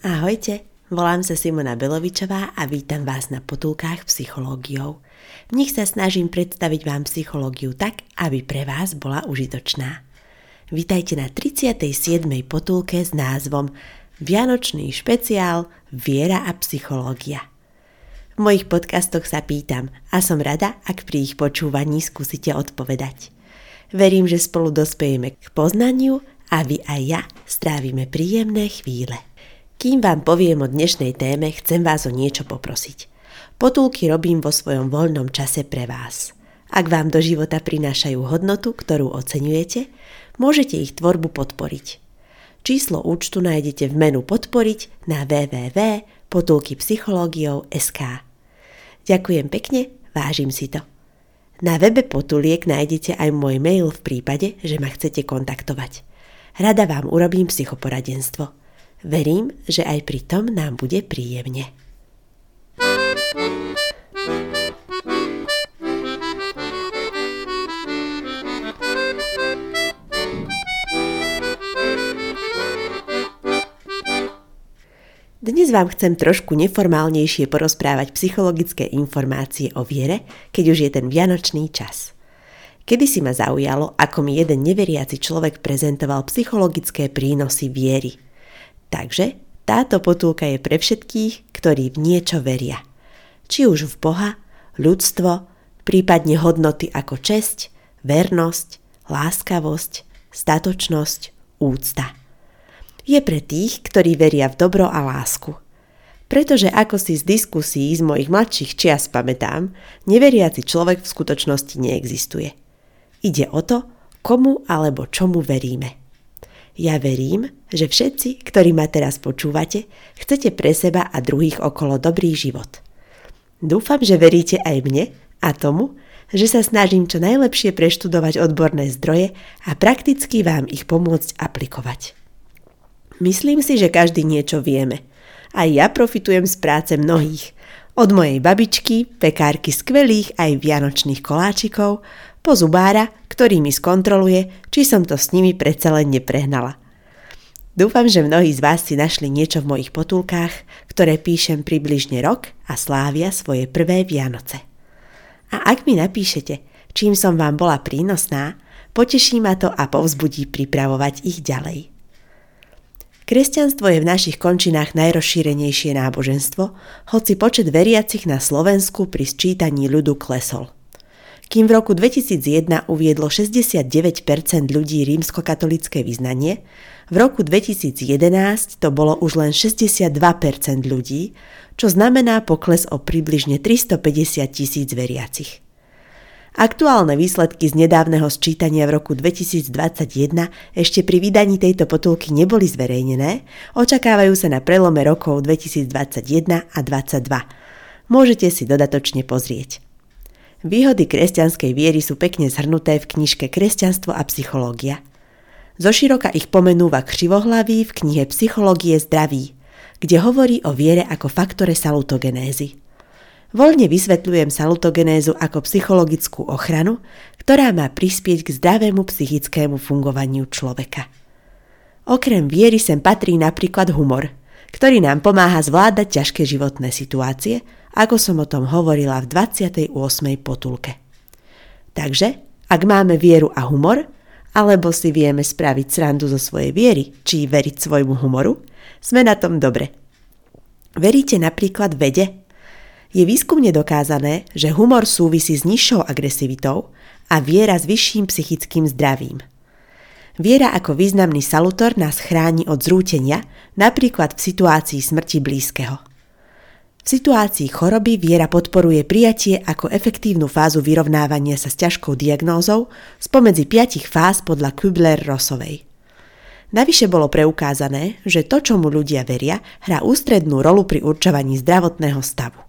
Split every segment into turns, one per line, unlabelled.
Ahojte, volám sa Simona Belovičová a vítam vás na potulkách psychológiou. V nich sa snažím predstaviť vám psychológiu tak, aby pre vás bola užitočná. Vítajte na 37. potulke s názvom Vianočný špeciál Viera a psychológia. V mojich podcastoch sa pýtam a som rada, ak pri ich počúvaní skúsite odpovedať. Verím, že spolu dospejeme k poznaniu a vy aj ja strávime príjemné chvíle. Kým vám poviem o dnešnej téme, chcem vás o niečo poprosiť. Potulky robím vo svojom voľnom čase pre vás. Ak vám do života prinášajú hodnotu, ktorú oceňujete, môžete ich tvorbu podporiť. Číslo účtu nájdete v menu podporiť na www.potulkypsychologiou.sk Ďakujem pekne, vážim si to. Na webe Potuliek nájdete aj môj mail v prípade, že ma chcete kontaktovať. Rada vám urobím psychoporadenstvo. Verím, že aj pri tom nám bude príjemne. Dnes vám chcem trošku neformálnejšie porozprávať psychologické informácie o viere, keď už je ten vianočný čas. Kedy si ma zaujalo, ako mi jeden neveriaci človek prezentoval psychologické prínosy viery – Takže táto potulka je pre všetkých, ktorí v niečo veria. Či už v Boha, ľudstvo, prípadne hodnoty ako česť, vernosť, láskavosť, statočnosť, úcta. Je pre tých, ktorí veria v dobro a lásku. Pretože ako si z diskusí z mojich mladších čias pamätám, neveriaci človek v skutočnosti neexistuje. Ide o to, komu alebo čomu veríme. Ja verím, že všetci, ktorí ma teraz počúvate, chcete pre seba a druhých okolo dobrý život. Dúfam, že veríte aj mne a tomu, že sa snažím čo najlepšie preštudovať odborné zdroje a prakticky vám ich pomôcť aplikovať. Myslím si, že každý niečo vieme. Aj ja profitujem z práce mnohých. Od mojej babičky, pekárky skvelých aj vianočných koláčikov, po zubára, ktorý mi skontroluje, či som to s nimi predsa len neprehnala. Dúfam, že mnohí z vás si našli niečo v mojich potulkách, ktoré píšem približne rok a slávia svoje prvé Vianoce. A ak mi napíšete, čím som vám bola prínosná, poteší ma to a povzbudí pripravovať ich ďalej. Kresťanstvo je v našich končinách najrozšírenejšie náboženstvo, hoci počet veriacich na Slovensku pri sčítaní ľudu klesol – kým v roku 2001 uviedlo 69% ľudí rímskokatolické vyznanie, v roku 2011 to bolo už len 62% ľudí, čo znamená pokles o približne 350 tisíc veriacich. Aktuálne výsledky z nedávneho sčítania v roku 2021 ešte pri vydaní tejto potulky neboli zverejnené, očakávajú sa na prelome rokov 2021 a 2022. Môžete si dodatočne pozrieť. Výhody kresťanskej viery sú pekne zhrnuté v knižke Kresťanstvo a psychológia. Zoširoka ich pomenúva Krivohlavý v knihe Psychológie zdraví, kde hovorí o viere ako faktore salutogenézy. Voľne vysvetľujem salutogenézu ako psychologickú ochranu, ktorá má prispieť k zdravému psychickému fungovaniu človeka. Okrem viery sem patrí napríklad humor, ktorý nám pomáha zvládať ťažké životné situácie – ako som o tom hovorila v 28. potulke. Takže, ak máme vieru a humor, alebo si vieme spraviť srandu zo svojej viery, či veriť svojmu humoru, sme na tom dobre. Veríte napríklad vede? Je výskumne dokázané, že humor súvisí s nižšou agresivitou a viera s vyšším psychickým zdravím. Viera ako významný salutor nás chráni od zrútenia, napríklad v situácii smrti blízkeho – v situácii choroby viera podporuje prijatie ako efektívnu fázu vyrovnávania sa s ťažkou diagnózou spomedzi piatich fáz podľa Kübler-Rossovej. Navyše bolo preukázané, že to, čomu ľudia veria, hrá ústrednú rolu pri určovaní zdravotného stavu.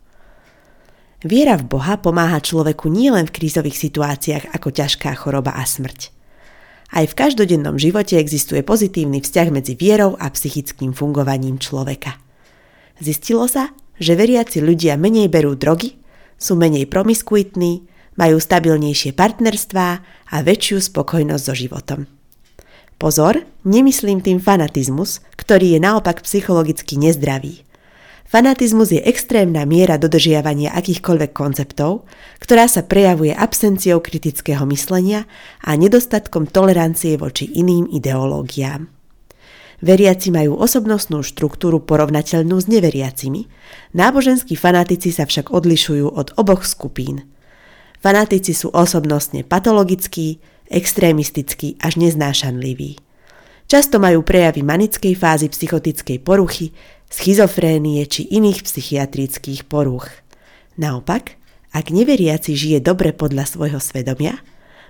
Viera v Boha pomáha človeku nielen v krízových situáciách ako ťažká choroba a smrť. Aj v každodennom živote existuje pozitívny vzťah medzi vierou a psychickým fungovaním človeka. Zistilo sa, že veriaci ľudia menej berú drogy, sú menej promiskuitní, majú stabilnejšie partnerstvá a väčšiu spokojnosť so životom. Pozor, nemyslím tým fanatizmus, ktorý je naopak psychologicky nezdravý. Fanatizmus je extrémna miera dodržiavania akýchkoľvek konceptov, ktorá sa prejavuje absenciou kritického myslenia a nedostatkom tolerancie voči iným ideológiám. Veriaci majú osobnostnú štruktúru porovnateľnú s neveriacimi, náboženskí fanatici sa však odlišujú od oboch skupín. Fanatici sú osobnostne patologickí, extrémistický až neznášanlivý. Často majú prejavy manickej fázy psychotickej poruchy, schizofrénie či iných psychiatrických poruch. Naopak, ak neveriaci žije dobre podľa svojho svedomia,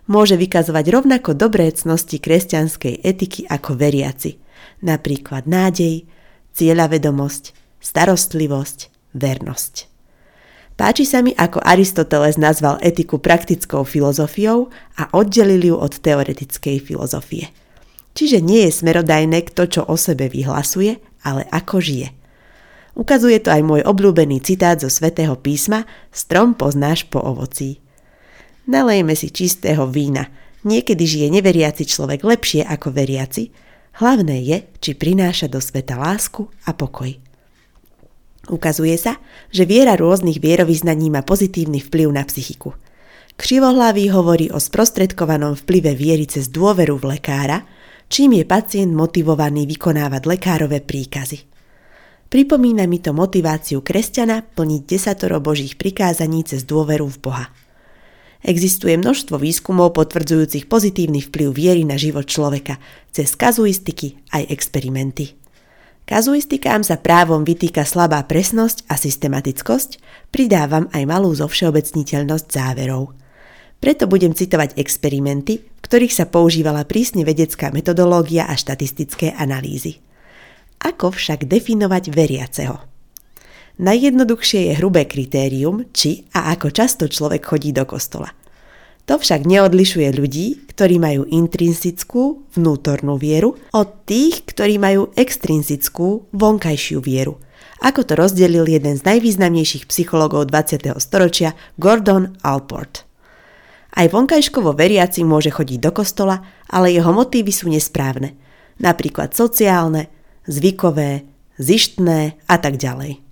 môže vykazovať rovnako dobré cnosti kresťanskej etiky ako veriaci, napríklad nádej, cieľavedomosť, starostlivosť, vernosť. Páči sa mi, ako Aristoteles nazval etiku praktickou filozofiou a oddelil ju od teoretickej filozofie. Čiže nie je smerodajné kto, čo o sebe vyhlasuje, ale ako žije. Ukazuje to aj môj obľúbený citát zo svätého písma Strom poznáš po ovocí. Nalejme si čistého vína. Niekedy žije neveriaci človek lepšie ako veriaci. Hlavné je, či prináša do sveta lásku a pokoj. Ukazuje sa, že viera rôznych vierovýznaní má pozitívny vplyv na psychiku. Krivohlavý hovorí o sprostredkovanom vplyve viery cez dôveru v lekára, čím je pacient motivovaný vykonávať lekárové príkazy. Pripomína mi to motiváciu kresťana plniť desatoro božích prikázaní cez dôveru v Boha. Existuje množstvo výskumov potvrdzujúcich pozitívny vplyv viery na život človeka cez kazuistiky aj experimenty. Kazuistikám sa právom vytýka slabá presnosť a systematickosť, pridávam aj malú zovšeobecniteľnosť záverov. Preto budem citovať experimenty, v ktorých sa používala prísne vedecká metodológia a štatistické analýzy. Ako však definovať veriaceho? Najjednoduchšie je hrubé kritérium, či a ako často človek chodí do kostola. To však neodlišuje ľudí, ktorí majú intrinsickú vnútornú vieru od tých, ktorí majú extrinsickú vonkajšiu vieru. Ako to rozdelil jeden z najvýznamnejších psychologov 20. storočia Gordon Alport. Aj vonkajškovo veriaci môže chodiť do kostola, ale jeho motívy sú nesprávne. Napríklad sociálne, zvykové, zištné a tak ďalej.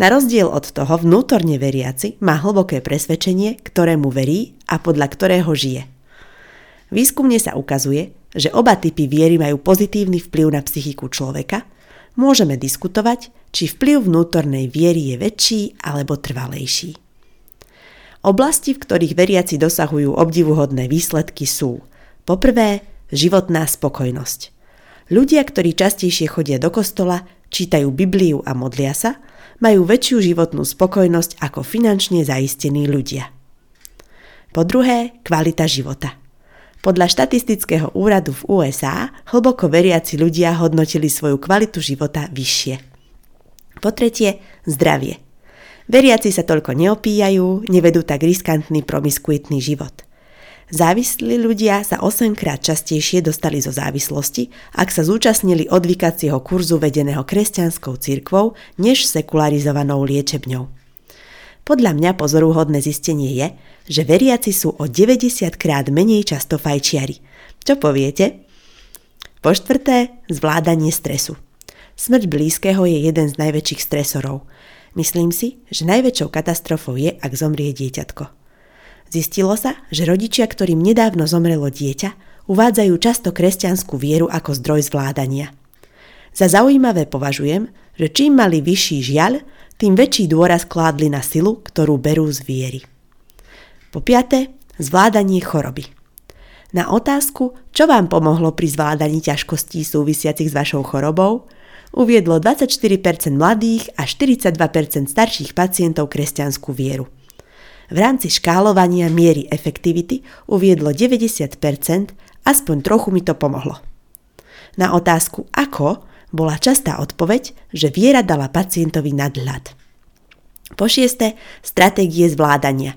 Na rozdiel od toho vnútorne veriaci má hlboké presvedčenie, ktorému verí a podľa ktorého žije. Výskumne sa ukazuje, že oba typy viery majú pozitívny vplyv na psychiku človeka, môžeme diskutovať, či vplyv vnútornej viery je väčší alebo trvalejší. Oblasti, v ktorých veriaci dosahujú obdivuhodné výsledky sú poprvé životná spokojnosť. Ľudia, ktorí častejšie chodia do kostola, čítajú Bibliu a modlia sa, majú väčšiu životnú spokojnosť ako finančne zaistení ľudia. Po druhé, kvalita života. Podľa štatistického úradu v USA hlboko veriaci ľudia hodnotili svoju kvalitu života vyššie. Po tretie, zdravie. Veriaci sa toľko neopíjajú, nevedú tak riskantný promiskuitný život – Závislí ľudia sa 8 krát častejšie dostali zo závislosti, ak sa zúčastnili odvykacieho kurzu vedeného kresťanskou cirkvou než sekularizovanou liečebňou. Podľa mňa pozoruhodné zistenie je, že veriaci sú o 90 krát menej často fajčiari. Čo poviete? Po štvrté, zvládanie stresu. Smrť blízkeho je jeden z najväčších stresorov. Myslím si, že najväčšou katastrofou je, ak zomrie dieťatko. Zistilo sa, že rodičia, ktorým nedávno zomrelo dieťa, uvádzajú často kresťanskú vieru ako zdroj zvládania. Za zaujímavé považujem, že čím mali vyšší žiaľ, tým väčší dôraz kládli na silu, ktorú berú z viery. Po piate, zvládanie choroby. Na otázku, čo vám pomohlo pri zvládaní ťažkostí súvisiacich s vašou chorobou, uviedlo 24% mladých a 42% starších pacientov kresťanskú vieru – v rámci škálovania miery efektivity uviedlo 90%, aspoň trochu mi to pomohlo. Na otázku ako bola častá odpoveď, že viera dala pacientovi nadhľad. Po šieste, stratégie zvládania.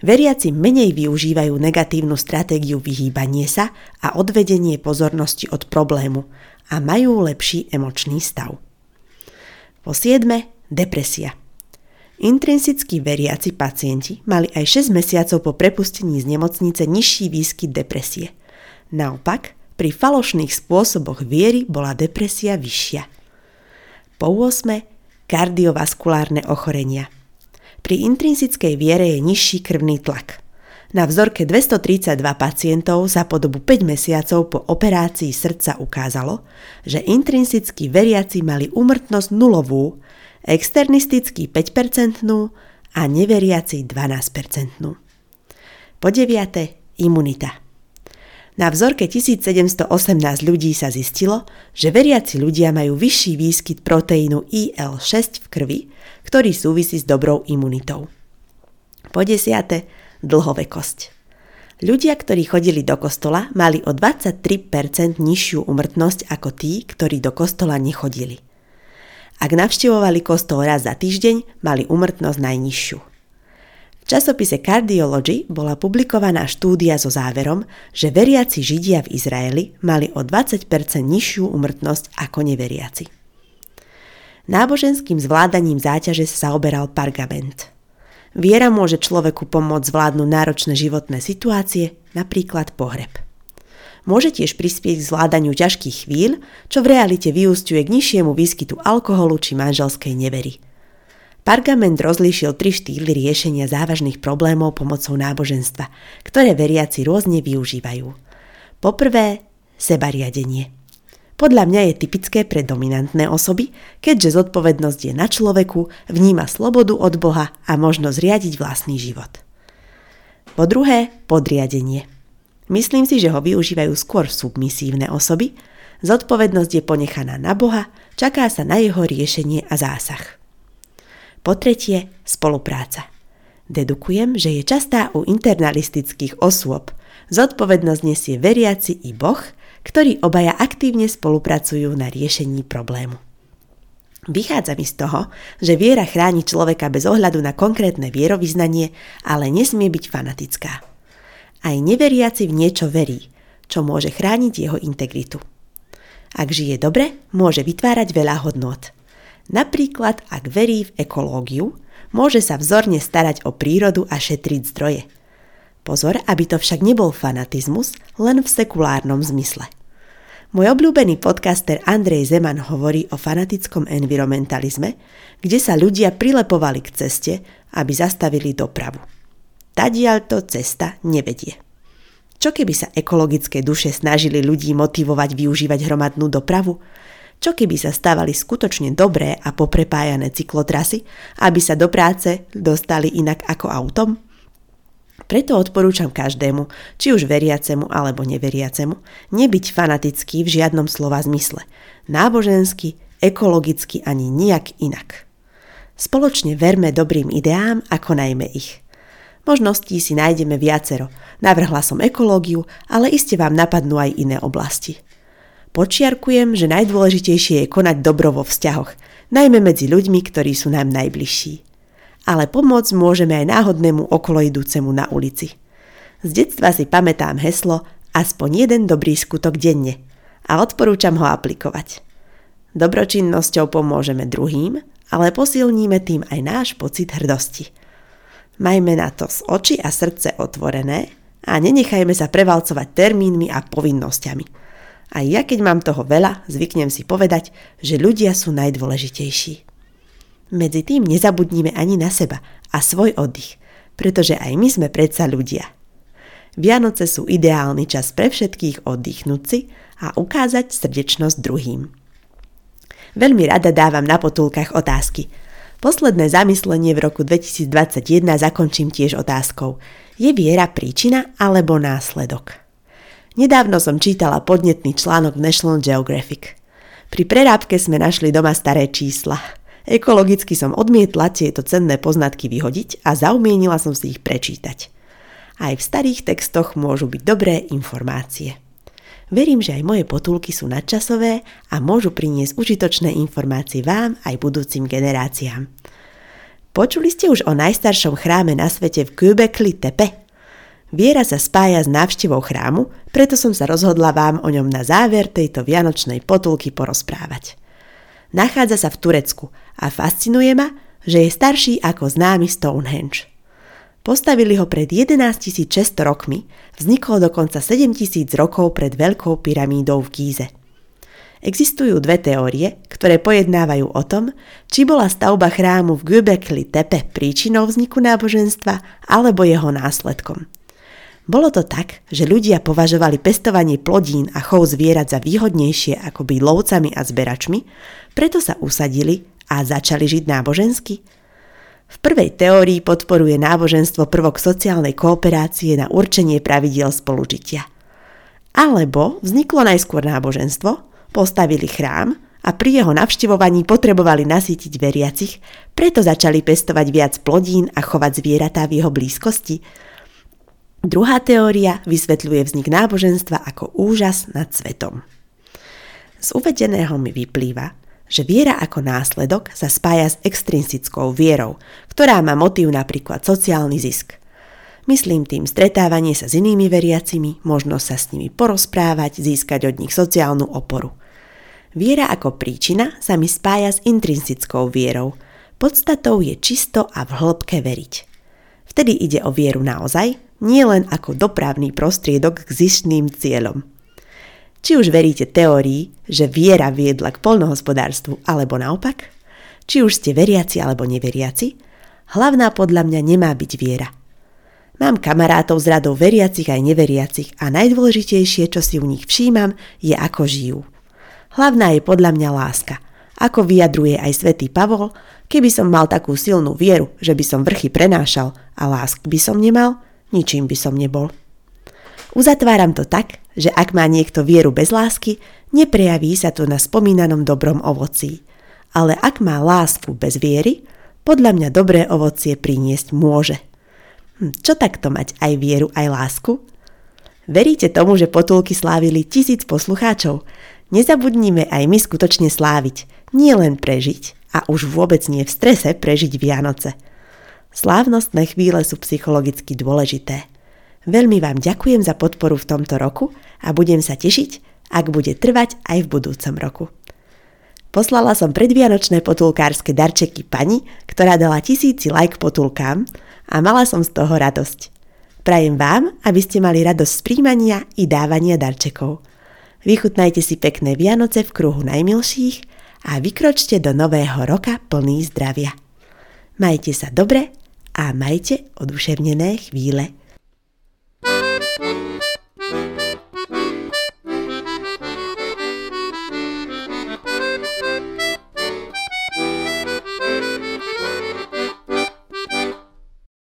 Veriaci menej využívajú negatívnu stratégiu vyhýbanie sa a odvedenie pozornosti od problému a majú lepší emočný stav. Po siedme, depresia. Intrinsicky veriaci pacienti mali aj 6 mesiacov po prepustení z nemocnice nižší výskyt depresie. Naopak, pri falošných spôsoboch viery bola depresia vyššia. Po 8. Kardiovaskulárne ochorenia. Pri intrinzickej viere je nižší krvný tlak. Na vzorke 232 pacientov za po dobu 5 mesiacov po operácii srdca ukázalo, že intrinzicky veriaci mali úmrtnosť nulovú, externisticky 5% a neveriaci 12%. Po 9. Imunita. Na vzorke 1718 ľudí sa zistilo, že veriaci ľudia majú vyšší výskyt proteínu IL-6 v krvi, ktorý súvisí s dobrou imunitou. Po desiate, dlhovekosť. Ľudia, ktorí chodili do kostola, mali o 23% nižšiu umrtnosť ako tí, ktorí do kostola nechodili. Ak navštevovali kostol raz za týždeň, mali umrtnosť najnižšiu. V časopise Cardiology bola publikovaná štúdia so záverom, že veriaci Židia v Izraeli mali o 20% nižšiu umrtnosť ako neveriaci. Náboženským zvládaním záťaže sa oberal Pargament – Viera môže človeku pomôcť zvládnuť náročné životné situácie, napríklad pohreb. Môže tiež prispieť k zvládaniu ťažkých chvíľ, čo v realite vyústiuje k nižšiemu výskytu alkoholu či manželskej nevery. Pargament rozlíšil tri štýly riešenia závažných problémov pomocou náboženstva, ktoré veriaci rôzne využívajú. Poprvé, sebariadenie – podľa mňa je typické pre dominantné osoby, keďže zodpovednosť je na človeku, vníma slobodu od Boha a možnosť riadiť vlastný život. Po druhé, podriadenie. Myslím si, že ho využívajú skôr submisívne osoby, zodpovednosť je ponechaná na Boha, čaká sa na jeho riešenie a zásah. Po tretie, spolupráca. Dedukujem, že je častá u internalistických osôb. Zodpovednosť nesie veriaci i Boh – ktorí obaja aktívne spolupracujú na riešení problému. Vychádza mi z toho, že viera chráni človeka bez ohľadu na konkrétne vierovýznanie, ale nesmie byť fanatická. Aj neveriaci v niečo verí, čo môže chrániť jeho integritu. Ak žije dobre, môže vytvárať veľa hodnot. Napríklad, ak verí v ekológiu, môže sa vzorne starať o prírodu a šetriť zdroje – Pozor, aby to však nebol fanatizmus, len v sekulárnom zmysle. Môj obľúbený podcaster Andrej Zeman hovorí o fanatickom environmentalizme, kde sa ľudia prilepovali k ceste, aby zastavili dopravu. Tadiaľ to cesta nevedie. Čo keby sa ekologické duše snažili ľudí motivovať využívať hromadnú dopravu? Čo keby sa stávali skutočne dobré a poprepájané cyklotrasy, aby sa do práce dostali inak ako autom? Preto odporúčam každému, či už veriacemu alebo neveriacemu, nebyť fanatický v žiadnom slova zmysle. Nábožensky, ekologicky ani nijak inak. Spoločne verme dobrým ideám a konajme ich. Možností si nájdeme viacero. Navrhla som ekológiu, ale iste vám napadnú aj iné oblasti. Počiarkujem, že najdôležitejšie je konať dobro vo vzťahoch, najmä medzi ľuďmi, ktorí sú nám najbližší ale pomôcť môžeme aj náhodnému okoloidúcemu na ulici. Z detstva si pamätám heslo aspoň jeden dobrý skutok denne a odporúčam ho aplikovať. Dobročinnosťou pomôžeme druhým, ale posilníme tým aj náš pocit hrdosti. Majme na to z oči a srdce otvorené a nenechajme sa prevalcovať termínmi a povinnosťami. A ja keď mám toho veľa, zvyknem si povedať, že ľudia sú najdôležitejší. Medzi tým nezabudnime ani na seba a svoj oddych, pretože aj my sme predsa ľudia. Vianoce sú ideálny čas pre všetkých oddychnúť si a ukázať srdečnosť druhým. Veľmi rada dávam na potulkách otázky. Posledné zamyslenie v roku 2021 zakončím tiež otázkou. Je viera príčina alebo následok? Nedávno som čítala podnetný článok v National Geographic. Pri prerábke sme našli doma staré čísla – Ekologicky som odmietla tieto cenné poznatky vyhodiť a zaumienila som si ich prečítať. Aj v starých textoch môžu byť dobré informácie. Verím, že aj moje potulky sú nadčasové a môžu priniesť užitočné informácie vám aj budúcim generáciám. Počuli ste už o najstaršom chráme na svete v Göbekli Tepe? Viera sa spája s návštevou chrámu, preto som sa rozhodla vám o ňom na záver tejto vianočnej potulky porozprávať. Nachádza sa v Turecku a fascinuje ma, že je starší ako známy Stonehenge. Postavili ho pred 11 600 rokmi, vznikol dokonca 7 000 rokov pred Veľkou pyramídou v Gíze. Existujú dve teórie, ktoré pojednávajú o tom, či bola stavba chrámu v Göbekli Tepe príčinou vzniku náboženstva alebo jeho následkom. Bolo to tak, že ľudia považovali pestovanie plodín a chov zvierat za výhodnejšie ako byť lovcami a zberačmi, preto sa usadili a začali žiť nábožensky. V prvej teórii podporuje náboženstvo prvok sociálnej kooperácie na určenie pravidiel spolužitia. Alebo vzniklo najskôr náboženstvo, postavili chrám a pri jeho navštevovaní potrebovali nasýtiť veriacich, preto začali pestovať viac plodín a chovať zvieratá v jeho blízkosti. Druhá teória vysvetľuje vznik náboženstva ako úžas nad svetom. Z uvedeného mi vyplýva, že viera ako následok sa spája s extrinsickou vierou, ktorá má motív napríklad sociálny zisk. Myslím tým stretávanie sa s inými veriacimi, možnosť sa s nimi porozprávať, získať od nich sociálnu oporu. Viera ako príčina sa mi spája s intrinsickou vierou. Podstatou je čisto a v hĺbke veriť. Vtedy ide o vieru naozaj, nie len ako dopravný prostriedok k zištným cieľom. Či už veríte teórii, že viera viedla k polnohospodárstvu, alebo naopak, či už ste veriaci alebo neveriaci, hlavná podľa mňa nemá byť viera. Mám kamarátov z radou veriacich aj neveriacich a najdôležitejšie, čo si u nich všímam, je ako žijú. Hlavná je podľa mňa láska. Ako vyjadruje aj svätý Pavol, keby som mal takú silnú vieru, že by som vrchy prenášal a lásk by som nemal, ničím by som nebol. Uzatváram to tak, že ak má niekto vieru bez lásky, neprejaví sa to na spomínanom dobrom ovocí. Ale ak má lásku bez viery, podľa mňa dobré ovocie priniesť môže. Hm, čo takto mať aj vieru, aj lásku? Veríte tomu, že potulky slávili tisíc poslucháčov? Nezabudnime aj my skutočne sláviť, nie len prežiť a už vôbec nie v strese prežiť Vianoce. Slávnostné chvíle sú psychologicky dôležité. Veľmi vám ďakujem za podporu v tomto roku a budem sa tešiť, ak bude trvať aj v budúcom roku. Poslala som predvianočné potulkárske darčeky pani, ktorá dala tisíci like potulkám a mala som z toho radosť. Prajem vám, aby ste mali radosť z príjmania i dávania darčekov. Vychutnajte si pekné Vianoce v kruhu najmilších a vykročte do nového roka plný zdravia. Majte sa dobre a majte oduševnené chvíle.